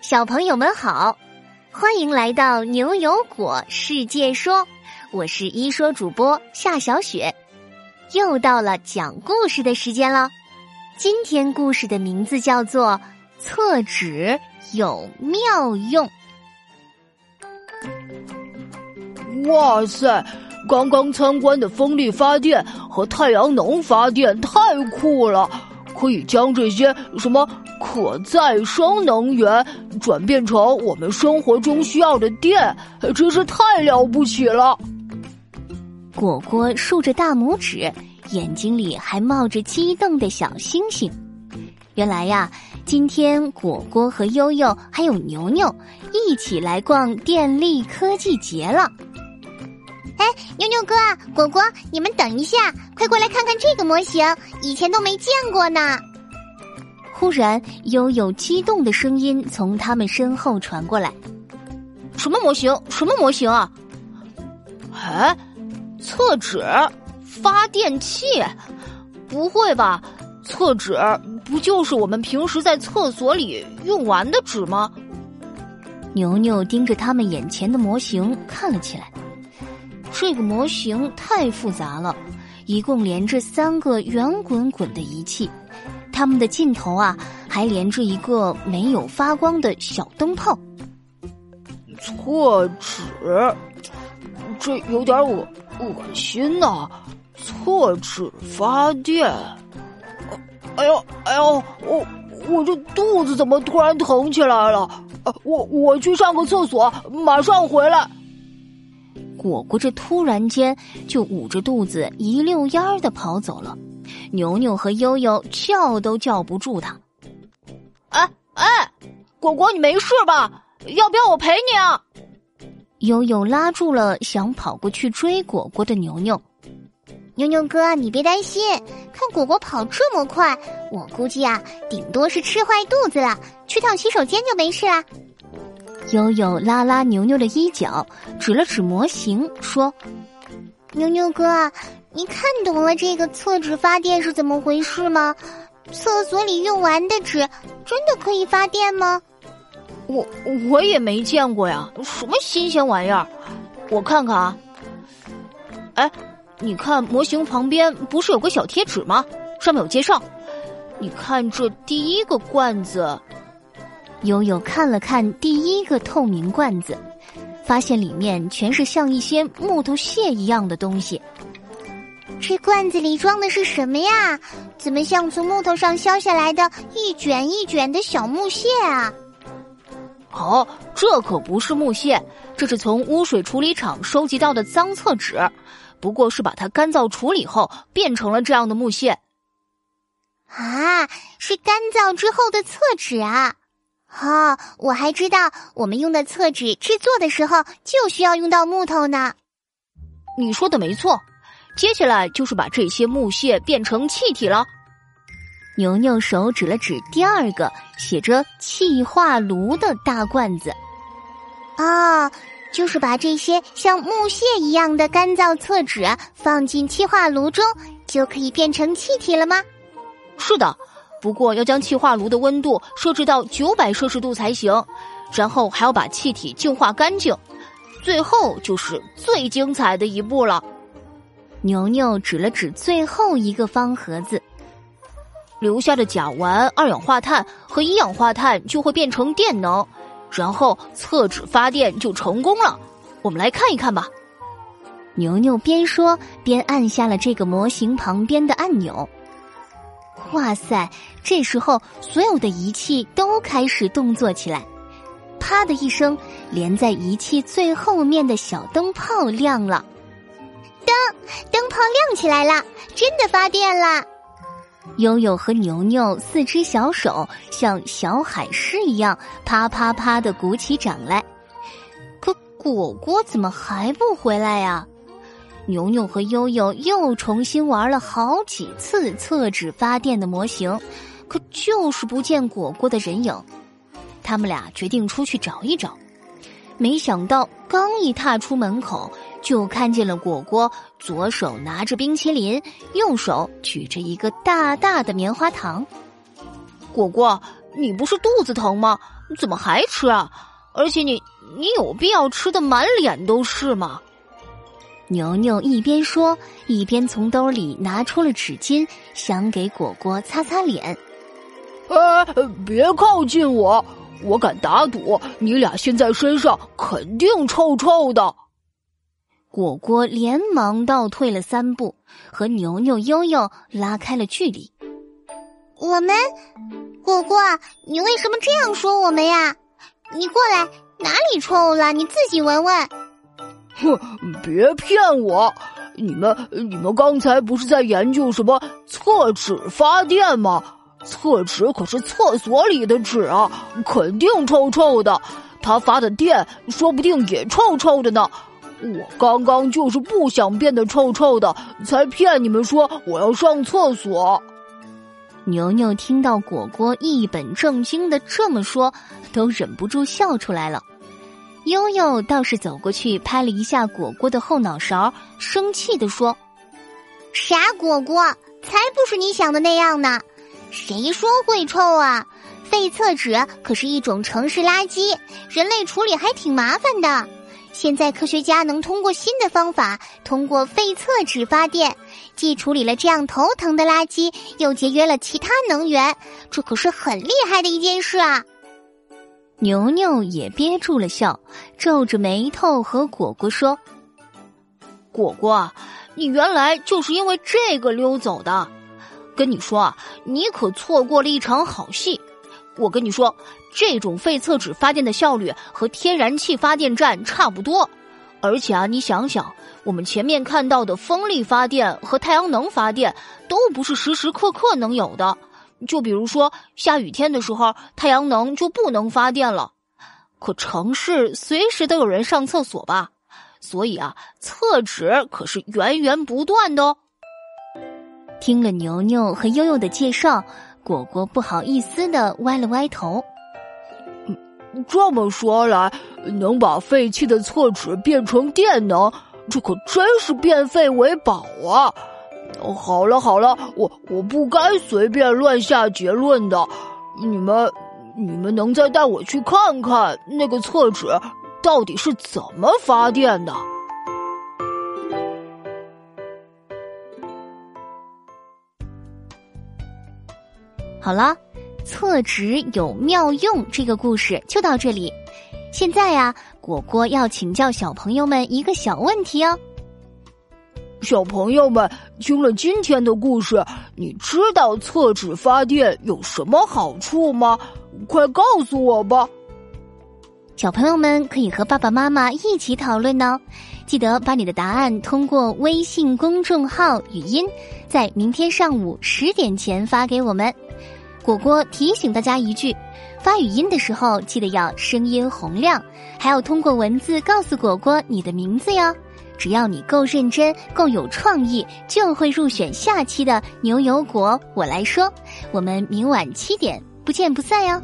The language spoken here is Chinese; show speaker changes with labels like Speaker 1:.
Speaker 1: 小朋友们好，欢迎来到牛油果世界说，我是一说主播夏小雪，又到了讲故事的时间了。今天故事的名字叫做《厕纸有妙用》。
Speaker 2: 哇塞！刚刚参观的风力发电和太阳能发电太酷了，可以将这些什么可再生能源转变成我们生活中需要的电，真是太了不起了。
Speaker 1: 果果竖着大拇指，眼睛里还冒着激动的小星星。原来呀，今天果果和悠悠还有牛牛一起来逛电力科技节了。
Speaker 3: 哎，牛牛哥、果果，你们等一下，快过来看看这个模型，以前都没见过呢。
Speaker 1: 忽然，悠悠激动的声音从他们身后传过来：“
Speaker 4: 什么模型？什么模型啊？哎，厕纸发电器？不会吧？厕纸不就是我们平时在厕所里用完的纸吗？”
Speaker 1: 牛牛盯着他们眼前的模型看了起来。这个模型太复杂了，一共连着三个圆滚滚的仪器，它们的尽头啊还连着一个没有发光的小灯泡。
Speaker 2: 厕纸，这有点恶恶心呐！厕纸发电，哎呦哎呦，我我这肚子怎么突然疼起来了？我我去上个厕所，马上回来。
Speaker 1: 果果这突然间就捂着肚子一溜烟儿的跑走了，牛牛和悠悠叫都叫不住他。
Speaker 4: 哎哎，果果你没事吧？要不要我陪你啊？
Speaker 1: 悠悠拉住了想跑过去追果果的牛牛。
Speaker 3: 牛牛哥，你别担心，看果果跑这么快，我估计啊，顶多是吃坏肚子了，去趟洗手间就没事啦。
Speaker 1: 悠悠拉拉牛牛的衣角，指了指模型，说：“
Speaker 3: 牛牛哥，你看懂了这个厕纸发电是怎么回事吗？厕所里用完的纸真的可以发电吗？”
Speaker 4: 我我也没见过呀，什么新鲜玩意儿？我看看啊。哎，你看模型旁边不是有个小贴纸吗？上面有介绍。你看这第一个罐子。
Speaker 1: 悠悠看了看第一个透明罐子，发现里面全是像一些木头屑一样的东西。
Speaker 3: 这罐子里装的是什么呀？怎么像从木头上削下来的一卷一卷的小木屑啊？
Speaker 4: 哦，这可不是木屑，这是从污水处理厂收集到的脏厕纸，不过是把它干燥处理后变成了这样的木屑。
Speaker 3: 啊，是干燥之后的厕纸啊！哦，我还知道，我们用的厕纸制作的时候就需要用到木头呢。
Speaker 4: 你说的没错，接下来就是把这些木屑变成气体了。
Speaker 1: 牛牛手指了指第二个写着“气化炉”的大罐子。
Speaker 3: 哦，就是把这些像木屑一样的干燥厕纸放进气化炉中，就可以变成气体了吗？
Speaker 4: 是的。不过要将气化炉的温度设置到九百摄氏度才行，然后还要把气体净化干净，最后就是最精彩的一步了。
Speaker 1: 牛牛指了指最后一个方盒子，
Speaker 4: 留下的甲烷、二氧化碳和一氧化碳就会变成电能，然后厕纸发电就成功了。我们来看一看吧。
Speaker 1: 牛牛边说边按下了这个模型旁边的按钮。哇塞！这时候，所有的仪器都开始动作起来。啪的一声，连在仪器最后面的小灯泡亮了。
Speaker 3: 灯，灯泡亮起来了，真的发电了。
Speaker 1: 悠悠和牛牛四只小手像小海狮一样，啪啪啪的鼓起掌来。可果果怎么还不回来呀？牛牛和悠悠又重新玩了好几次厕纸发电的模型，可就是不见果果的人影。他们俩决定出去找一找，没想到刚一踏出门口，就看见了果果左手拿着冰淇淋，右手举着一个大大的棉花糖。
Speaker 4: 果果，你不是肚子疼吗？怎么还吃啊？而且你你有必要吃的满脸都是吗？
Speaker 1: 牛牛一边说，一边从兜里拿出了纸巾，想给果果擦擦脸。
Speaker 2: 呃，别靠近我！我敢打赌，你俩现在身上肯定臭臭的。
Speaker 1: 果果连忙倒退了三步，和牛牛、悠悠拉开了距离。
Speaker 3: 我们，果果，你为什么这样说我们呀？你过来，哪里臭了？你自己闻闻。
Speaker 2: 哼，别骗我！你们，你们刚才不是在研究什么厕纸发电吗？厕纸可是厕所里的纸啊，肯定臭臭的。它发的电说不定也臭臭的呢。我刚刚就是不想变得臭臭的，才骗你们说我要上厕所。
Speaker 1: 牛牛听到果果一本正经的这么说，都忍不住笑出来了。悠悠倒是走过去拍了一下果果的后脑勺，生气的说：“
Speaker 3: 傻果果，才不是你想的那样呢！谁说会臭啊？废厕纸可是一种城市垃圾，人类处理还挺麻烦的。现在科学家能通过新的方法，通过废厕纸发电。”既处理了这样头疼的垃圾，又节约了其他能源，这可是很厉害的一件事啊！
Speaker 1: 牛牛也憋住了笑，皱着眉头和果果说：“
Speaker 4: 果果，你原来就是因为这个溜走的。跟你说啊，你可错过了一场好戏。我跟你说，这种废厕纸发电的效率和天然气发电站差不多。”而且啊，你想想，我们前面看到的风力发电和太阳能发电，都不是时时刻刻能有的。就比如说下雨天的时候，太阳能就不能发电了。可城市随时都有人上厕所吧，所以啊，厕纸可是源源不断的哦。
Speaker 1: 听了牛牛和悠悠的介绍，果果不好意思的歪了歪头。
Speaker 2: 这么说来，能把废弃的厕纸变成电能，这可真是变废为宝啊！好了好了，我我不该随便乱下结论的。你们你们能再带我去看看那个厕纸到底是怎么发电的？
Speaker 1: 好了。厕纸有妙用，这个故事就到这里。现在呀，果果要请教小朋友们一个小问题哦。
Speaker 2: 小朋友们听了今天的故事，你知道厕纸发电有什么好处吗？快告诉我吧。
Speaker 1: 小朋友们可以和爸爸妈妈一起讨论呢。记得把你的答案通过微信公众号语音，在明天上午十点前发给我们。果果提醒大家一句：发语音的时候记得要声音洪亮，还要通过文字告诉果果你的名字哟。只要你够认真、够有创意，就会入选下期的牛油果。我来说，我们明晚七点不见不散哟。